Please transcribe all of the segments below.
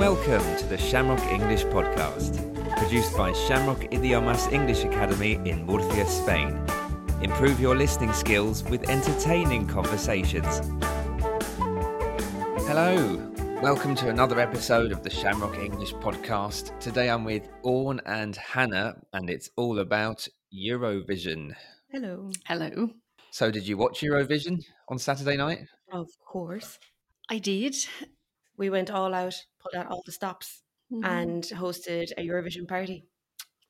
Welcome to the Shamrock English Podcast, produced by Shamrock Idiomas English Academy in Murcia, Spain. Improve your listening skills with entertaining conversations. Hello, welcome to another episode of the Shamrock English Podcast. Today I'm with An and Hannah, and it's all about Eurovision. Hello. Hello. So, did you watch Eurovision on Saturday night? Of course. I did. We went all out, put out all the stops, Mhm. and hosted a Eurovision party.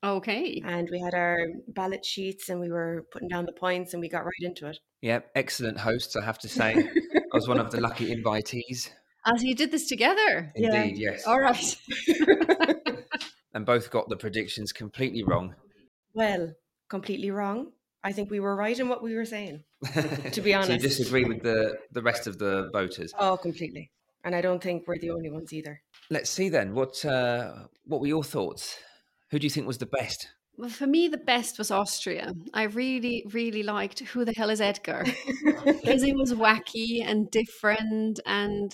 okay. And we had our ballot sheets and we were putting down the points and we got right into it. Yep, excellent hosts, I have to say. I was one of the lucky invitees. As you did this together. Yeah. Indeed, yes. All right. And both got the predictions completely wrong. well, completely wrong. I think we were right in what we were saying. To be So you disagree with the, the rest of the voters. Oh, completely. And I don't think we're the only ones either. Let's see then. What uh, what were your thoughts? Who do you think was the best? Well, for me, the best was Austria. I really, really liked Who the Hell is Edgar? Because it was wacky and different. And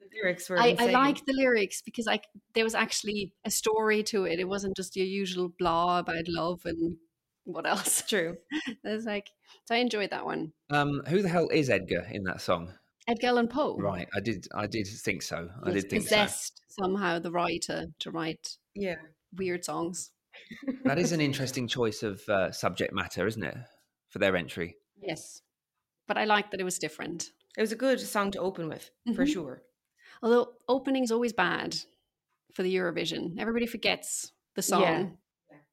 The lyrics were I, I liked the lyrics because like there was actually a story to it. It wasn't just your usual blah about love and what else. True. There's like, so I enjoyed that one. Um, who the hell is Edgar in that song? Edgar Allan Poe. Right, I did I did think so. I did think so. possessed somehow the writer to write Yeah. weird songs. That is an interesting choice of uh, subject matter, isn't it, for their entry? Yes. But I liked that it was different. It was a good song to open with, for Mhm. sure. Although opening's always bad for the Eurovision. Everybody forgets the song Yeah.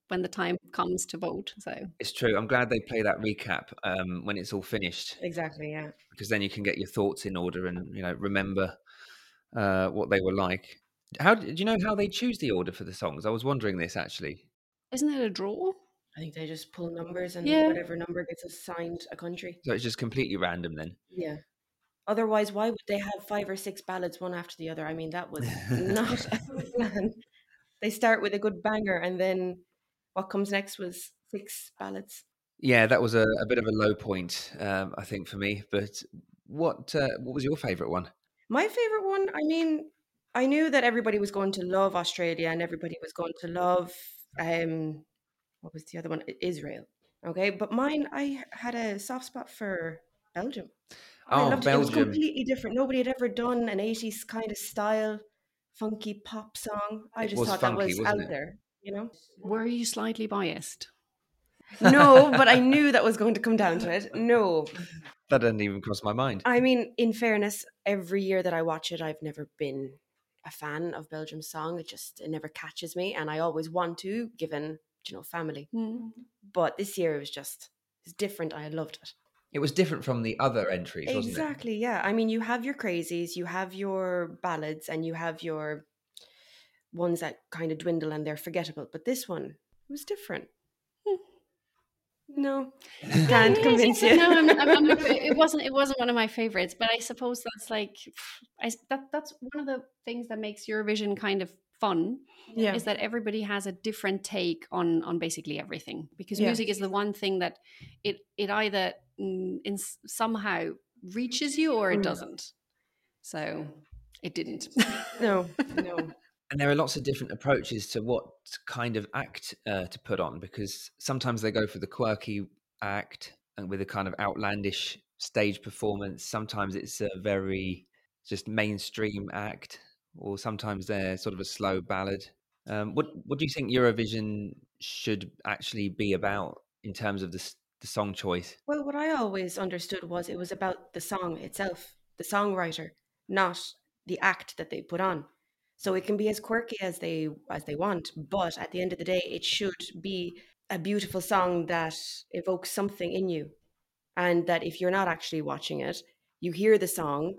When the time comes to vote. So It's true. I'm glad they play that recap um, when it's all finished Exactly, yeah. because then you can get your thoughts in order and you know remember uh, what they were like. How do you know how they choose the order for the songs? I was wondering this actually. isn't it a draw? I think they just pull numbers and Yeah. whatever number gets assigned a country. So it's just completely random then. Yeah. Otherwise, why would they have five or six ballads one after the other? I mean, that was not a plan. They start with a good banger, and then what comes next was six ballads. Yeah, that was a, a bit of a low point, um, I think, for me. But what uh, what was your favourite one? My favorite one, I mean, I knew that everybody was going to love Australia and everybody was going to love, um, what was the other one? Israel. Okay, but mine, I had a soft spot for Belgium. I Oh, loved it. It was completely different. Nobody had ever done an 80s kind of style, funky pop song. I It just thought funky, that was out it? there, you know? Were you slightly biased? No, but I knew that was going to come down to it. No. That didn't even cross my mind. I mean, in fairness, every year that I watch it, I've never been a fan of Belgium's song. It just it never catches me, and I always want to, given you know family. Hmm. But this year it was just it's different. I loved it. It was different from the other entries, wasn't it? Exactly. Yeah. I mean, you have your crazies, you have your ballads, and you have your ones that kind of dwindle and they're forgettable. But this one was different. Hmm. No, can't convince you. no, I'm, I'm, I'm, it wasn't. It wasn't one of my favorites, but I suppose that's like, I, that that's one of the things that makes Eurovision kind of fun yeah. is that everybody has a different take on on basically everything because Yeah. music is the one thing that it it either mm, in somehow reaches you or it Mm. doesn't. So it didn't. No, no. And there are lots of different approaches to what kind of act uh, to put on because sometimes they go for the quirky act and with a kind of outlandish stage performance. Sometimes it's a very just mainstream act, or sometimes they're sort of a slow ballad. Um, what What do you think Eurovision should actually be about in terms of the the song choice? Well, what I always understood was it was about the song itself, the songwriter, not the act that they put on. So it can be as quirky as they as they want, but at the end of the day, it should be a beautiful song that evokes something in you, and that if you're not actually watching it, you hear the song,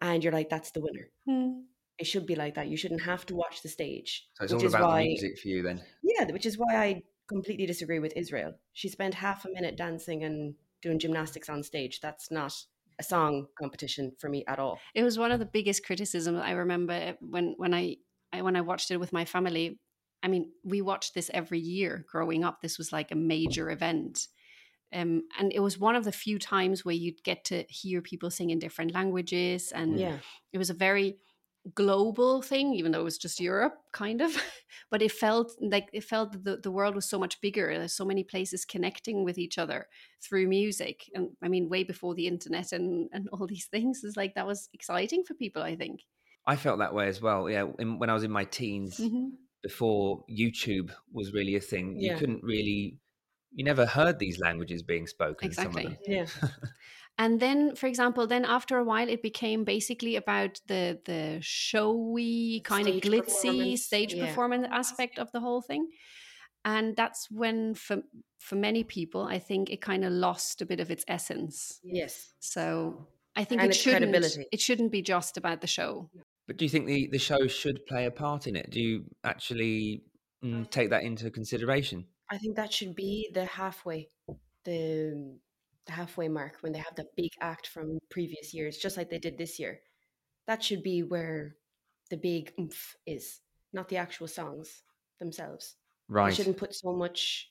and you're like, "That's the winner." Hmm. It should be like that. You shouldn't have to watch the stage, So it's which all is about why the music for you then. yeah, which is why I completely disagree with Israel. She spent half a minute dancing and doing gymnastics on stage. That's not a song competition for me at all. It was one of the biggest criticisms I remember when when I, I when I watched it with my family. I mean, we watched this every year growing up. This was like a major event. Um, and it was one of the few times where you'd get to hear people sing in different languages and Yeah. it was a very global thing, even though it was just Europe, kind of. but it felt like it felt that the, the world was so much bigger. There's so many places connecting with each other through music. And I mean, way before the internet and, and all these things, is like that was exciting for people, I think. I felt that way as well. Yeah, in, when I was in my teens, mm-hmm. before YouTube was really a thing, yeah. you couldn't really, you never heard these languages being spoken. Exactly. Yeah. and then for example then after a while it became basically about the the showy kind stage of glitzy stage yeah. performance aspect of the whole thing. And that's when for for many people i think it kind of lost a bit of its essence. Yes. So i think and it shouldn't it shouldn't be just about the show. But do you think the the show should play a part in it? Do you actually mm, take that into consideration? I think that should be the halfway the the halfway mark when they have that big act from previous years, just like they did this year. That should be where the big oomph is, not the actual songs themselves. Right. They shouldn't put so much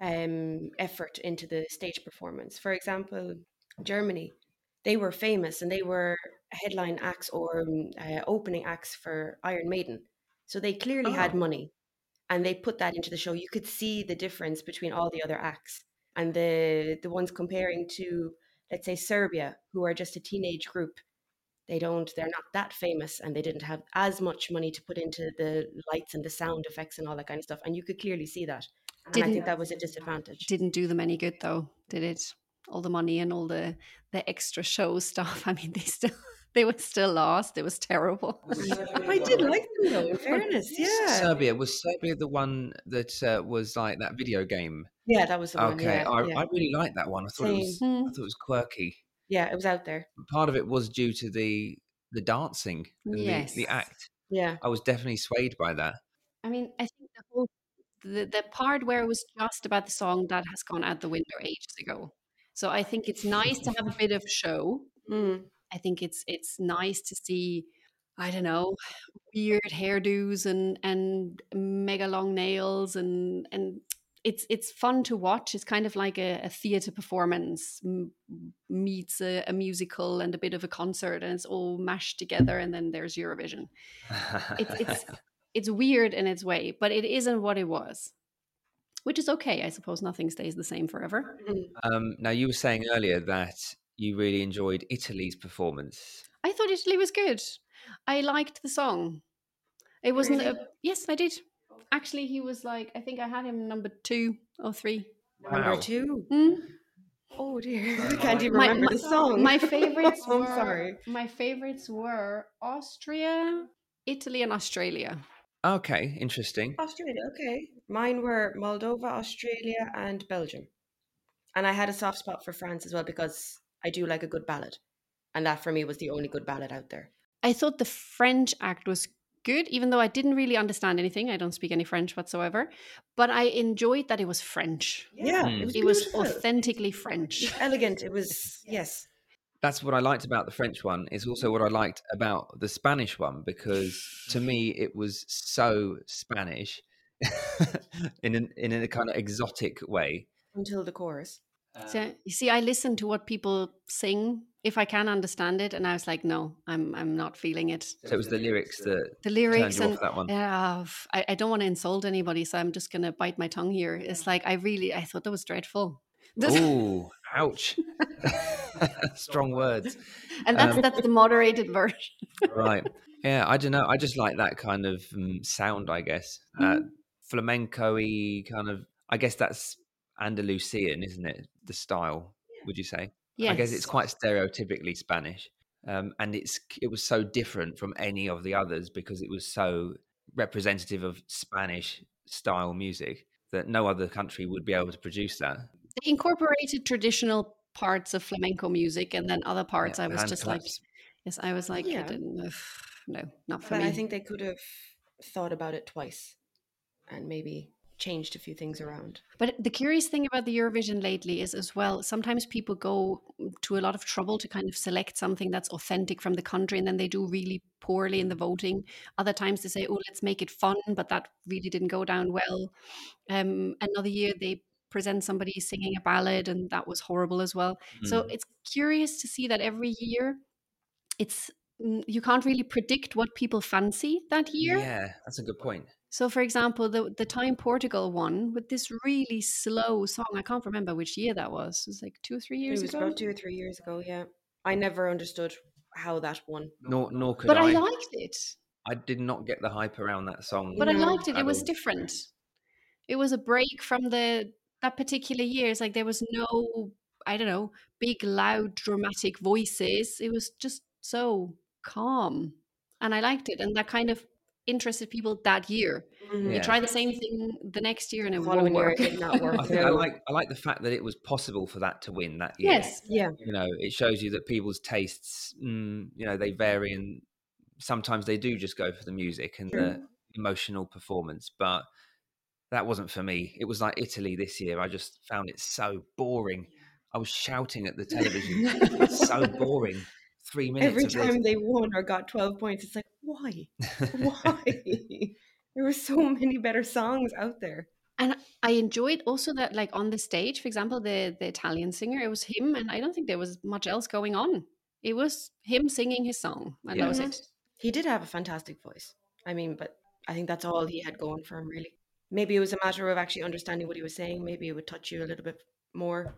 um, effort into the stage performance. For example, Germany, they were famous and they were headline acts or uh, opening acts for Iron Maiden. So they clearly oh. had money and they put that into the show. You could see the difference between all the other acts and the the ones comparing to let's say Serbia, who are just a teenage group, they don't they're not that famous and they didn't have as much money to put into the lights and the sound effects and all that kind of stuff. And you could clearly see that. And didn't, I think that was a disadvantage. Didn't do them any good though, did it? All the money and all the the extra show stuff. I mean, they still they were still lost. It was terrible. I did like them though. In fairness, yeah. Serbia was Serbia the one that uh, was like that video game. Yeah, that was the one. Okay, yeah, I, yeah. I really liked that one. I thought Same. it was I thought it was quirky. Yeah, it was out there. Part of it was due to the the dancing, yes. the, the act. Yeah, I was definitely swayed by that. I mean, I think the whole the, the part where it was just about the song that has gone out the window ages ago. So I think it's nice to have a bit of show. Mm. I think it's it's nice to see I don't know weird hairdos and and mega long nails and and it's it's fun to watch. It's kind of like a, a theater performance m- meets a, a, musical and a bit of a concert, and it's all mashed together. And then there's Eurovision. it's, it's it's weird in its way, but it isn't what it was, which is okay. I suppose nothing stays the same forever. Um, now you were saying earlier that you really enjoyed Italy's performance. I thought Italy was good. I liked the song. It wasn't. Really? A, yes, I did. Actually, he was like. I think I had him number two or three. Wow. Number two. Mm? Oh dear, I can't even my, remember my, the song. My favorites. I'm were, sorry. My favorites were Austria, Italy, and Australia. Okay, interesting. Australia. Okay, mine were Moldova, Australia, and Belgium. And I had a soft spot for France as well because I do like a good ballad. And that for me was the only good ballad out there. I thought the French act was good, even though I didn't really understand anything. I don't speak any French whatsoever. But I enjoyed that it was French. Yeah, mm. it, was, it was, authentically French. elegant. It was, yes. That's what I liked about the French one. Is also what I liked about the Spanish one because to me it was so Spanish in an, in a kind of exotic way until the chorus. So um, you see, I listen to what people sing if I can understand it, and I was like, no, I'm I'm not feeling it. So it was the lyrics that the lyrics and that one. Yeah, I, I don't want to insult anybody, so I'm just gonna bite my tongue here. It's like I really I thought that was dreadful. Oh, ouch! Strong words. And that's um, that's the moderated version. right. Yeah, I don't know. I just like that kind of um, sound. I guess mm-hmm. uh, flamenco-y kind of. I guess that's Andalusian, isn't it? The style, would you say? Yes. I guess it's quite stereotypically Spanish, um, and it's it was so different from any of the others because it was so representative of Spanish style music that no other country would be able to produce that. They incorporated traditional parts of flamenco music, and then other parts yeah, I was just claps. like, yes, I was like, yeah. no, not for but me. I think they could have thought about it twice, and maybe changed a few things around. But the curious thing about the Eurovision lately is as well, sometimes people go to a lot of trouble to kind of select something that's authentic from the country and then they do really poorly in the voting. Other times they say, oh, let's make it fun, but that really didn't go down well. Um, another year they present somebody singing a ballad and that was horrible as well. Mm. So it's curious to see that every year it's mm, you can't really predict what people fancy that year. Yeah, that's a good point. So, for example, the the time Portugal won with this really slow song. I can't remember which year that was. It was like two or three It years was ago. about two or three years ago. Yeah, I never understood how that won. Nor nor could But I I. liked it. I did not get the hype around that song. But I liked it. It was all. different. It was a break from the that particular year. It's like there was no, I don't know, big, loud, dramatic voices. It was just so calm, and I liked it. And that kind of interested people that year. Mhm. You Yeah. try the same thing the next year, and it won't work. it did not work. I think I like I like the fact that it was possible for that to win that year. yes, Yeah, You know, it shows you that people's tastes, mm, you know, they vary, and sometimes they do just go for the music and True. the emotional performance. But that wasn't for me. It was like Italy this year. I just found it so boring. I was shouting at the television. it's so boring. Three minutes every of this. time they won or got twelve points, it's like why, why? there were so many better songs out there. and I enjoyed also that, like on the stage, for example, the the Italian singer, it was him, and I don't think there was much else going on. It was him singing his song, and that was it. Mm-hmm. He did have a fantastic voice. I mean, but I think that's all he had going for him, really. Maybe it was a matter of actually understanding what he was saying. Maybe it would touch you a little bit more.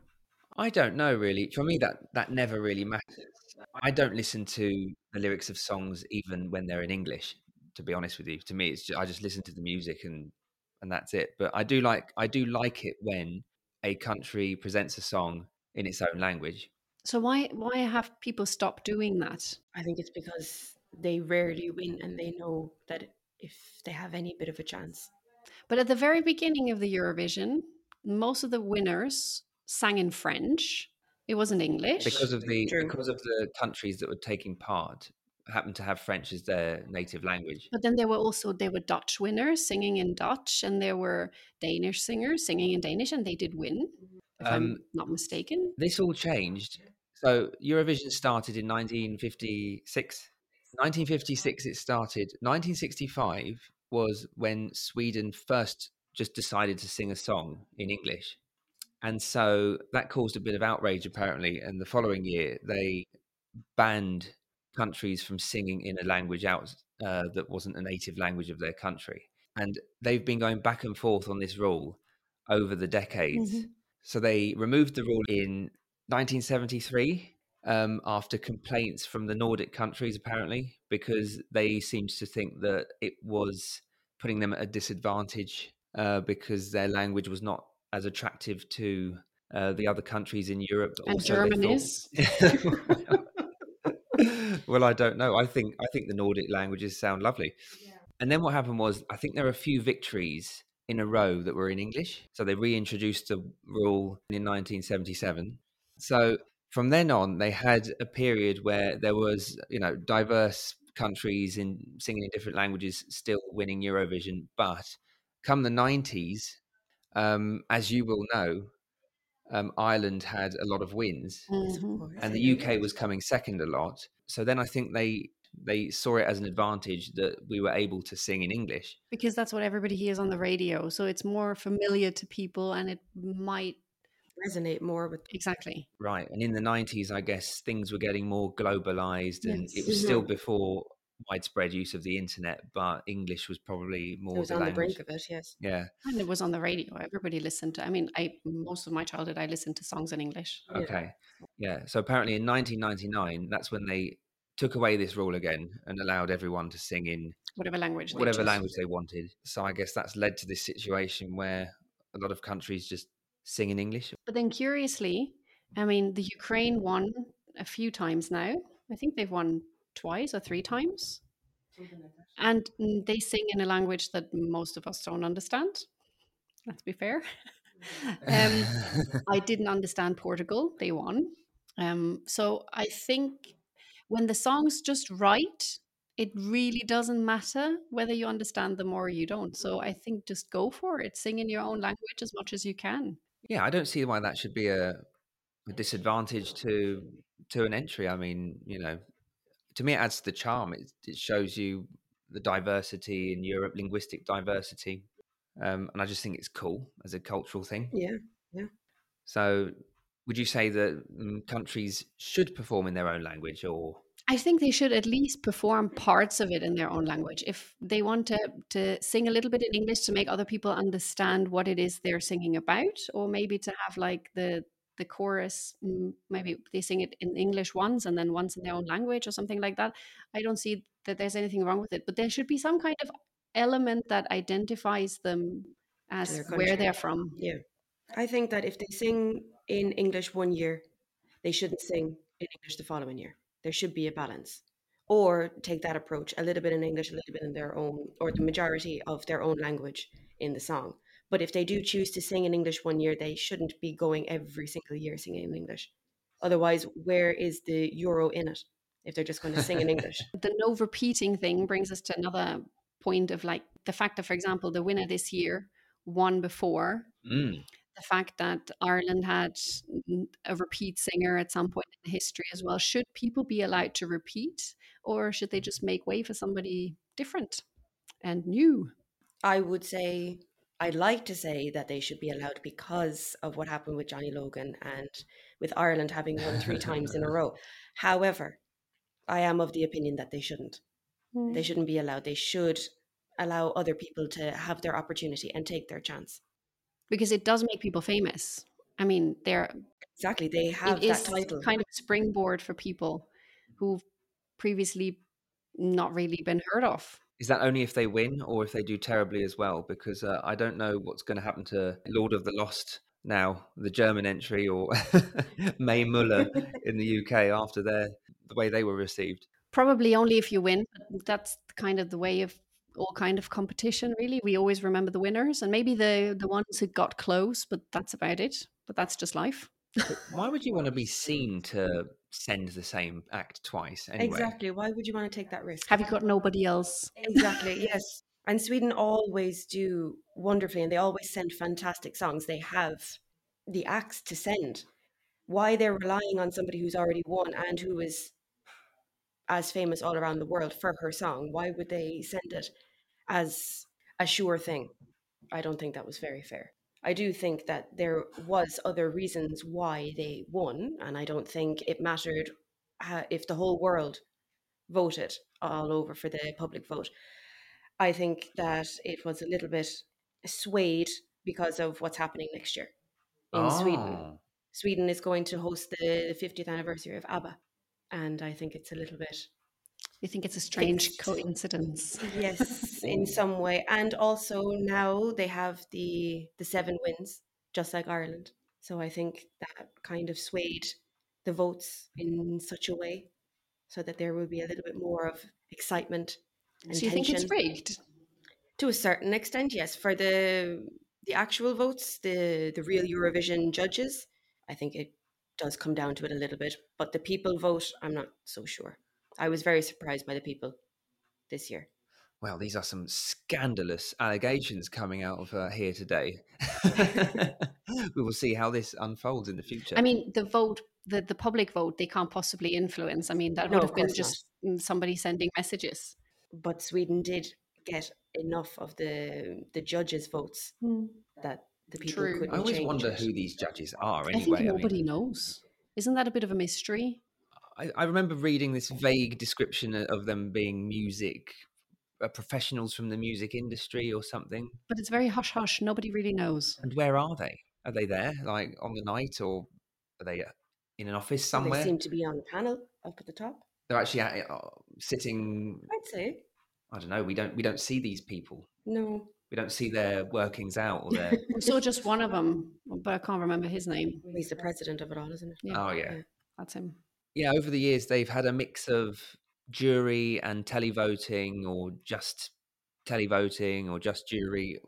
I don't know really. For me, that that never really matters. I don't listen to the lyrics of songs even when they're in English. To be honest with you, to me, it's just, I just listen to the music and and that's it. But I do like I do like it when a country presents a song in its own language. So why why have people stopped doing that? I think it's because they rarely win and they know that if they have any bit of a chance. But at the very beginning of the Eurovision, most of the winners sang in French. It wasn't English. because of the True. because of the countries that were taking part happened to have French as their native language. but then there were also there were Dutch winners singing in Dutch, and there were Danish singers singing in Danish, and they did win, if I'm Um, not mistaken. This all changed. So Eurovision started in 1956. 1956 it started. 1965 was when Sweden first just decided to sing a song in English. And so that caused a bit of outrage apparently and the following year they banned countries from singing in a language out uh, that wasn't a native language of their country. And they've been going back and forth on this rule over the decades. Mhm. So they removed the rule in 1973 um, after complaints from the Nordic countries, apparently, because they seemed to think that it was putting them at a disadvantage uh, because their language was not as attractive to uh, the other countries in Europe. And also they thought- is. well, I don't know. I think I think the Nordic languages sound lovely. And then what happened was, I think there were a few victories in a row that were in English. So they reintroduced the rule in 1977. So from then on, they had a period where there was, you know, diverse countries in singing in different languages still winning Eurovision. But come the 90s, um, as you will know, um, Ireland had a lot of wins Mhm. and the UK was coming second a lot. So then I think they they saw it as an advantage that we were able to sing in English. Because that's what everybody hears on the radio, so it's more familiar to people, and it might Resonate more with exactly. Right. And in the 90s, I guess things were getting more globalized and it was still Mhm. before widespread use of the internet, but English was probably more. it more was the on the brink of it. Yes. Yeah. And it was on the radio. Everybody listened to. I mean, I most of my childhood I listened to songs in English. Okay. Yeah. So apparently in 1999, that's when they took away this rule again and allowed everyone to sing in Whatever language. they whatever chose. language they wanted. So I guess that's led to this situation where a lot of countries just sing in English. But then, curiously, I mean, the Ukraine won a few times now. I think they've won twice or three times, and they sing in a language that most of us don't understand. Let's be fair. um, I didn't understand Portugal. They won. Um, so I think when the song's just right, it really doesn't matter whether you understand them or you don't. So I think just go for it. Sing in your own language as much as you can. yeah, I don't see why that should be a, a disadvantage to to an entry. I mean, you know, to me it adds to the charm. It, it shows you the diversity in Europe, linguistic diversity, um, and I just think it's cool as a cultural thing. Yeah. Yeah. So, would you say that mm, countries should perform in their own language, or I think they should at least perform parts of it in their own language. If they want to to sing a little bit in English to make other people understand what it is they're singing about, or maybe to have like the the chorus, mm, maybe they sing it in English once and then once in their own language or something like that. I don't see that there's anything wrong with it, but there should be some kind of element that identifies them as where they're from. Yeah. I think that if they sing in English one year, they shouldn't sing in English the following year. There should be a balance. Or take that approach a little bit in English, a little bit in their own, or the majority of their own language in the song. But if they do choose to sing in English one year, they shouldn't be going every single year singing in English. Otherwise, where is the euro in it if they're just going to sing in English? The no repeating thing brings us to another point of like the fact that, for example, the winner this year won before. Mm. The fact that Ireland had a repeat singer at some point in history as well. Should people be allowed to repeat, or should they just make way for somebody different and new? I would say I'd like to say that they should be allowed because of what happened with Johnny Logan and with Ireland having won three times in a row. However, I am of the opinion that they shouldn't. They mm. shouldn't be allowed. They should allow other people to have their opportunity and take their chance. because it does make people famous. I mean, they're Exactly. They have it that is title. kind of springboard for people who've previously not really been heard of. Is that only if they win or if they do terribly as well? Because uh, I don't know what's going to happen to Lord of the Lost now, the German entry, or Mae Muller in the UK after their the way they were received. Probably only if you win. That's kind of the way of all kind of competition. Really, we always remember the winners and maybe the the ones who got close, but that's about it. But that's just life. But why would you want to be seen to send the same act twice anyway? Exactly. Why would you want to take that risk? Have you got nobody else? Exactly. yes. And Sweden always do wonderfully, and they always send fantastic songs. They have the acts to send. Why they're relying on somebody who's already won and who is as famous all around the world for her song? Why would they send it as a sure thing? I don't think that was very fair. I do think that there was other reasons why they won, and I don't think it mattered uh, if the whole world voted all over for the public vote. I think that it was a little bit swayed because of what's happening next year in Sweden. Oh. Sweden is going to host the 50th anniversary of ABBA, and I think it's a little bit You think it's a strange It's- coincidence? yes in some way. And also now they have the the seven wins, just like Ireland. So I think that kind of swayed the votes in such a way, so that there will be a little bit more of excitement and So you think it's rigged? To a certain extent, yes. For the the actual votes, the the real Eurovision judges, I think it does come down to it a little bit. But the people vote, I'm not so sure. I was very surprised by the people this year. Well, these are some scandalous allegations coming out of uh, here today. we will see how this unfolds in the future. I mean, the vote, the, the public vote, they can't possibly influence. I mean, that No, would of have been course not. just mm, somebody sending messages. But Sweden did get enough of the the judges' votes that the people True. couldn't I always change wonder it. who these judges are. I Anyway, think I, mean, nobody knows. Isn't that a bit of a mystery? I, I remember reading this vague description of them being music uh, professionals from the music industry or something. But it's very hush hush. Nobody really knows. And where are they? Are they there, like on the night, or are they uh, in an office somewhere? They seem to be on the panel up at the top. They're actually uh, sitting. I'd say I don't know. We don't. We don't see these people. no. We don't see their workings out or their. We saw just one of them, but I can't remember his name. He's the president of it all, isn't it? Yeah. oh yeah. Yeah. That's him. Yeah, over the years they've had a mix of jury and televoting or just televoting or just jury.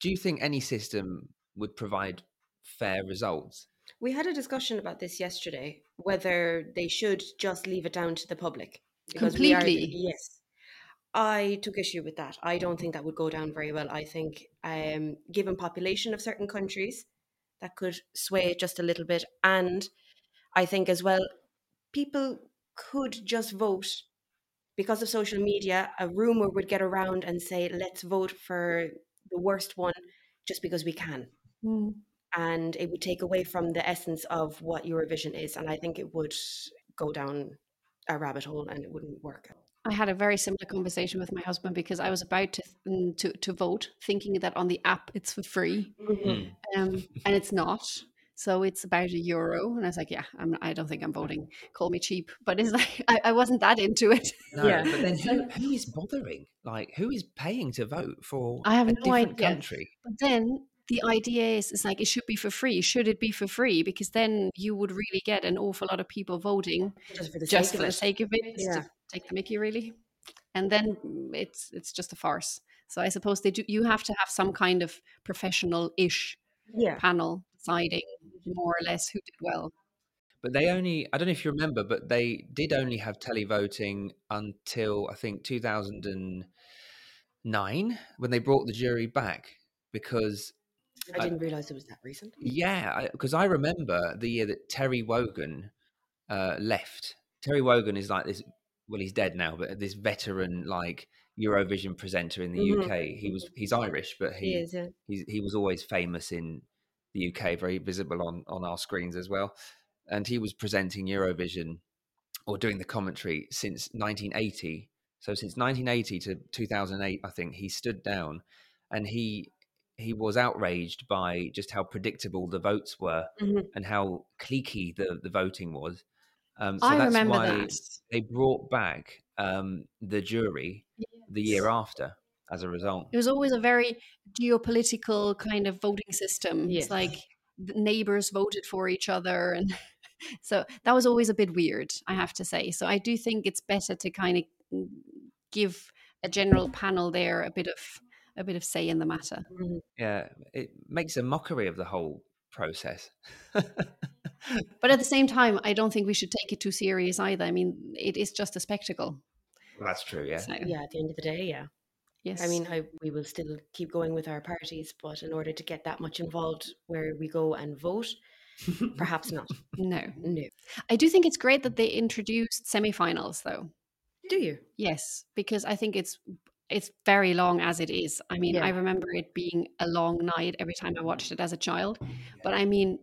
Do you think any system would provide fair results? We had a discussion about this yesterday, whether they should just leave it down to the public. we are- Completely? yes. I took issue with that. I don't think that would go down very well. I think, um, given population of certain countries, that could sway it just a little bit. And I think as well, people could just vote because of social media. A rumor would get around and say, let's vote for the worst one just because we can and it would take away from the essence of what Eurovision is, and I think it would go down a rabbit hole and it wouldn't work. I had a very similar conversation with my husband because I was about to mm, to, to vote, thinking that on the app it's for free, Mm. um, and it's not. So it's about a euro, and I was like, "Yeah, I'm, I don't think I'm voting. Call me cheap." But it's like I, I wasn't that into it. No, Yeah. but then who, who is bothering? Like, who is paying to vote for I have a no different idea. country? But then the idea is, is like it should be for free. Should it be for free? Because then you would really get an awful lot of people voting Just for the just sake for of the it. sake of it, Yeah. to take the Mickey, really. And then it's it's just a farce. So I suppose they do. You have to have some kind of professional-ish Yeah. panel deciding more or less who did well. But they only, I don't know if you remember, but they did only have televoting until I think 2009 when they brought the jury back. Because, I I- didn't realize it was that recent. yeah, because I, remember the year that Terry Wogan uh, left. Terry Wogan is like this, well, he's dead now, but this veteran, like, Eurovision presenter in the Mhm. UK. He was he's Irish, but He he is, yeah. he's, he was always famous in the UK, very visible on on our screens as well. And he was presenting Eurovision or doing the commentary since 1980. So since 1980 to 2008, I think he stood down, and he he was outraged by just how predictable the votes were Mhm. and how cliquey the the voting was. Um, so I that's remember why that. they brought back um, the jury the year after as a result. It was always a very geopolitical kind of voting system. Yes. It's like the neighbors voted for each other, and so that was always a bit weird, I have to say. So I do think it's better to kind of give a general panel there a bit of a bit of say in the matter. Mhm. Yeah, it makes a mockery of the whole process. But at the same time, I don't think we should take it too serious either. I mean, it is just a spectacle. That's true, yeah. So, Yeah, at the end of the day, yeah. Yes. I mean, I, we will still keep going with our parties, but in order to get that much involved where we go and vote, perhaps not. no. No. I do think it's great that they introduced semifinals, though. Do you? Yes, because I think it's it's very long as it is. I mean, I remember it being a long night every time I watched it as a child. But I mean,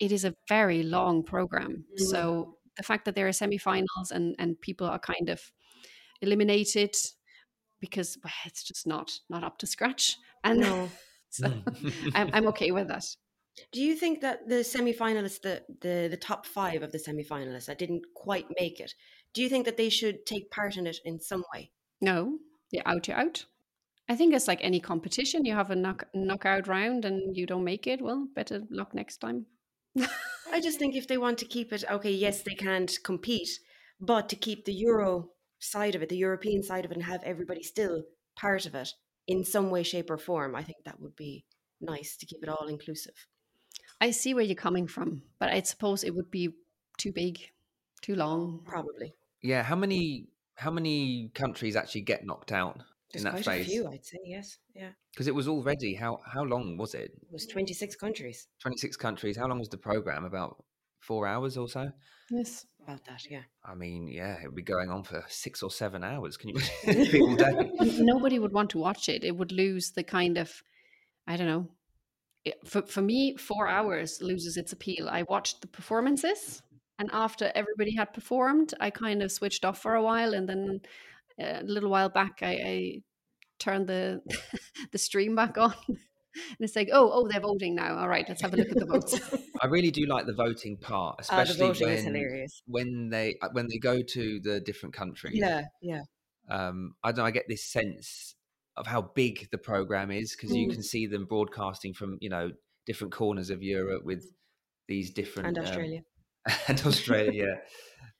it is a very long program. Mhm. So the fact that there are semifinals and and people are kind of eliminated because it's just not not up to scratch. And No. so Mm. I'm, I'm okay with that. Do you think that the semi-finalists, the, the the top five of the semi-finalists that didn't quite make it, do you think that they should take part in it in some way? No, you're out, you're out. I think it's like any competition. You have a knock knockout round and you don't make it. Well, better luck next time. I just think if they want to keep it, okay, yes, they can't compete, but to keep the Euro side of it, the European side of it, and have everybody still part of it in some way, shape, or form, I think that would be nice to keep it all inclusive. I see where you're coming from, but I suppose it would be too big, too long. Probably. yeah, how many how many countries actually get knocked out There's in that quite phase? a few, I'd say, yes. Yeah. Because it was already how how long was it? It was 26 countries. Twenty six countries. How long was the program? About four hours or so. Yes. About that, yeah. I mean, yeah, it would be going on for six or seven hours. Can you all day? Nobody would want to watch it. It would lose the kind of, I don't know. For, for me, four hours loses its appeal. I watched the performances, and after everybody had performed, I kind of switched off for a while, and then uh, a little while back, I, I turned the the stream back on. And it's like, oh, oh, they're voting now. All right, let's have a look at the votes. I really do like the voting part, Ah, especially voting when when they uh, when they go to the different countries. Yeah, yeah. um, I don't know, I get this sense of how big the program is because you Mm. can see them broadcasting from you know different corners of Europe with these different And um, Australia. and Australia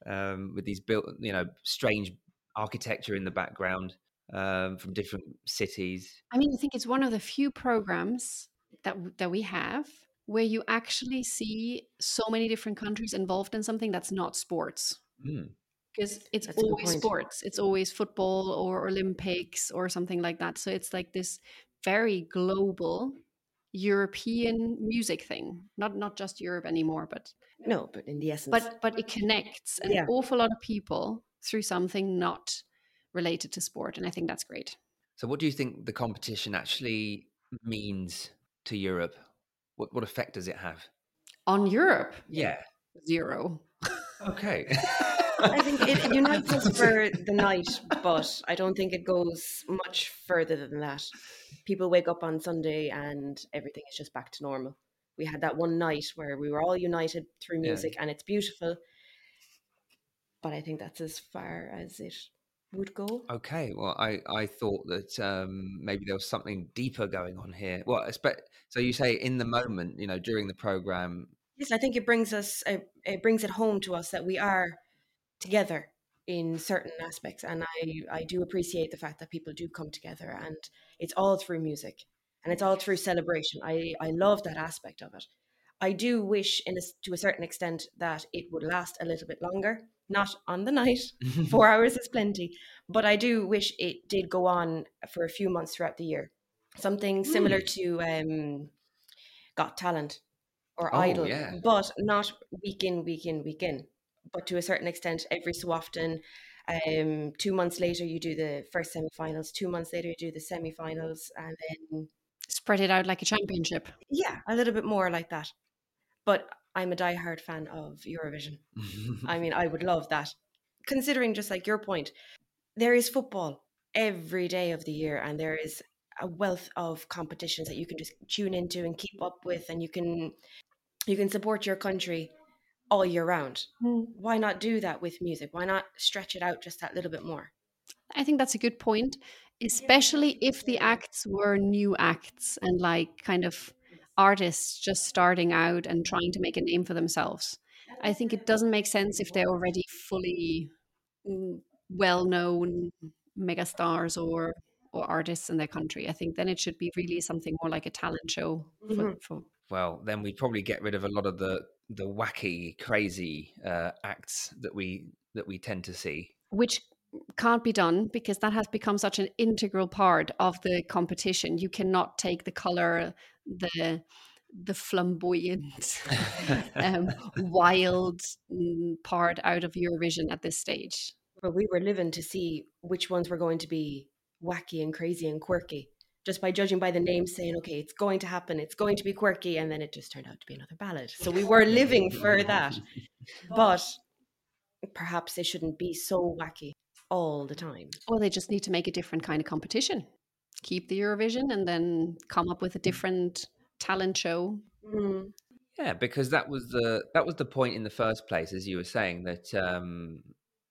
um, with these built you know strange architecture in the background um, from different cities. I mean, I think it's one of the few programs that that we have where you actually see so many different countries involved in something that's not sports. Mm. Because it's That's always sports. It's always football or Olympics or something like that. So it's like this very global European music thing. Not not just Europe anymore, but No, but in the essence. but but it connects an Yeah. awful lot of people through something not related to sport, and I think that's great. So, what do you think the competition actually means to Europe? What what effect does it have? On Europe, Yeah. zero. Okay. I think it unites us for the night, but I don't think it goes much further than that. People wake up on Sunday and everything is just back to normal. We had that one night where we were all united through Yeah. music and it's beautiful. But I think that's as far as it would go. Okay, well, I, I thought that um, maybe there was something deeper going on here. Well, espe- so you say in the moment, you know, during the program. Yes, I think it brings us it, it brings it home to us that we are together in certain aspects and I I do appreciate the fact that people do come together and it's all through music and it's all through celebration. I I love that aspect of it. I do wish in a, to a certain extent that it would last a little bit longer, not on the night. 4 hours is plenty, but I do wish it did go on for a few months throughout the year. Something similar to um Got Talent or Oh, Idol, yeah. but not week in, week in, week in. But to a certain extent, every so often, um, two months later you do the first semi-finals. Two months later you do the semi-finals, and then Spread it out like a championship. yeah, a little bit more like that. But I'm a diehard fan of Eurovision. I mean, I would love that. Considering just like your point, there is football every day of the year, and there is a wealth of competitions that you can just tune into and keep up with, and you can you can support your country all year round. Hmm. Why not do that with music? Why not stretch it out just that little bit more? I think that's a good point, especially if the acts were new acts and like kind of artists just starting out and trying to make a name for themselves. I think it doesn't make sense if they're already fully well known megastars or or artists in their country. I think then it should be really something more like a talent show for, Mhm. for well, then we'd probably get rid of a lot of the the wacky, crazy uh, acts that we that we tend to see. which can't be done because that has become such an integral part of the competition. You cannot take the color, the the flamboyant, um, wild mm, part out of Eurovision at this stage. But we were living to see which ones were going to be wacky and crazy and quirky. Just by judging by the name, saying, okay, it's going to happen, it's going to be quirky, and then it just turned out to be another ballad. So we were living for that. But perhaps it shouldn't be so wacky all the time. Or they just need to make a different kind of competition. Keep the Eurovision and then come up with a different talent show. Mm. Yeah, because that was the that was the point in the first place, as you were saying that um,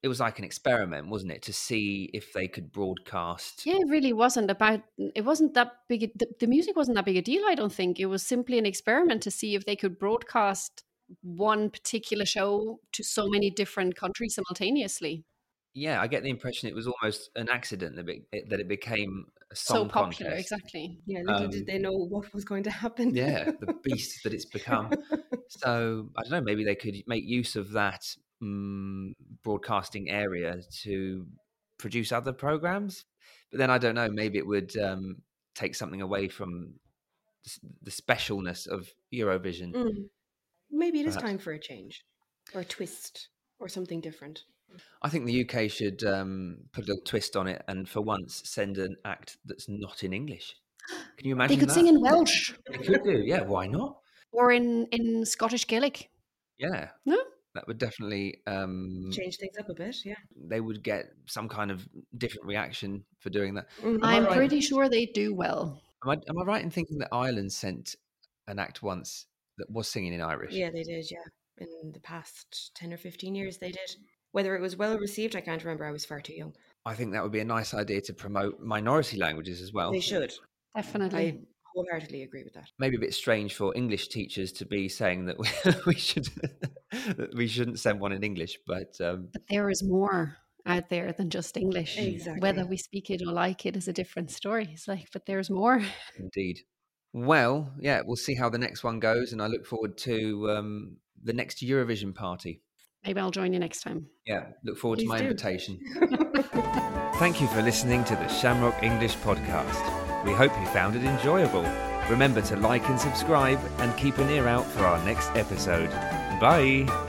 it was like an experiment, wasn't it, to see if they could broadcast. Yeah, it really wasn't about. It wasn't that big. a- The, the music wasn't that big a deal. I don't think it was simply an experiment to see if they could broadcast one particular show to so many different countries simultaneously. Yeah, I get the impression it was almost an accident that it, that it became a So popular, contest. exactly. Yeah, little Um, did they know what was going to happen. Yeah, the beast that it's become. So I don't know. Maybe they could make use of that um, broadcasting area to produce other programs. But then I don't know. Maybe it would um, take something away from the, specialness of Eurovision. Mm. Maybe it is Perhaps. time for a change or a twist or something different. I think the UK should um, put a little twist on it, and for once send an act that's not in English. Can you imagine? They could that? sing in Welsh They could do. Yeah. Why not? or in in Scottish Gaelic. Yeah. No? That would definitely um, Change things up a bit, yeah. they would get some kind of different reaction for doing that. I I'm right? pretty sure they do well. Am I, am I right in thinking that Ireland sent an act once that was singing in Irish? Yeah, they did, yeah. In the past 10 or 15 years, they did. Whether it was well received, I can't remember. I was far too young. I think that would be a nice idea to promote minority languages as well. They should. Definitely. I wholeheartedly agree with that. Maybe a bit strange for English teachers to be saying that we, we should that we shouldn't send one in English, but um, But there is more out there than just English. Exactly. Whether we speak it or like it is a different story. It's like, but there's more. indeed. Well, yeah, we'll see how the next one goes, and I look forward to um, the next Eurovision party. Maybe I'll join you next time. Yeah, look forward to my do. invitation. Thank you for listening to the Shamrock English podcast. We hope you found it enjoyable. Remember to like and subscribe and keep an ear out for our next episode. Bye.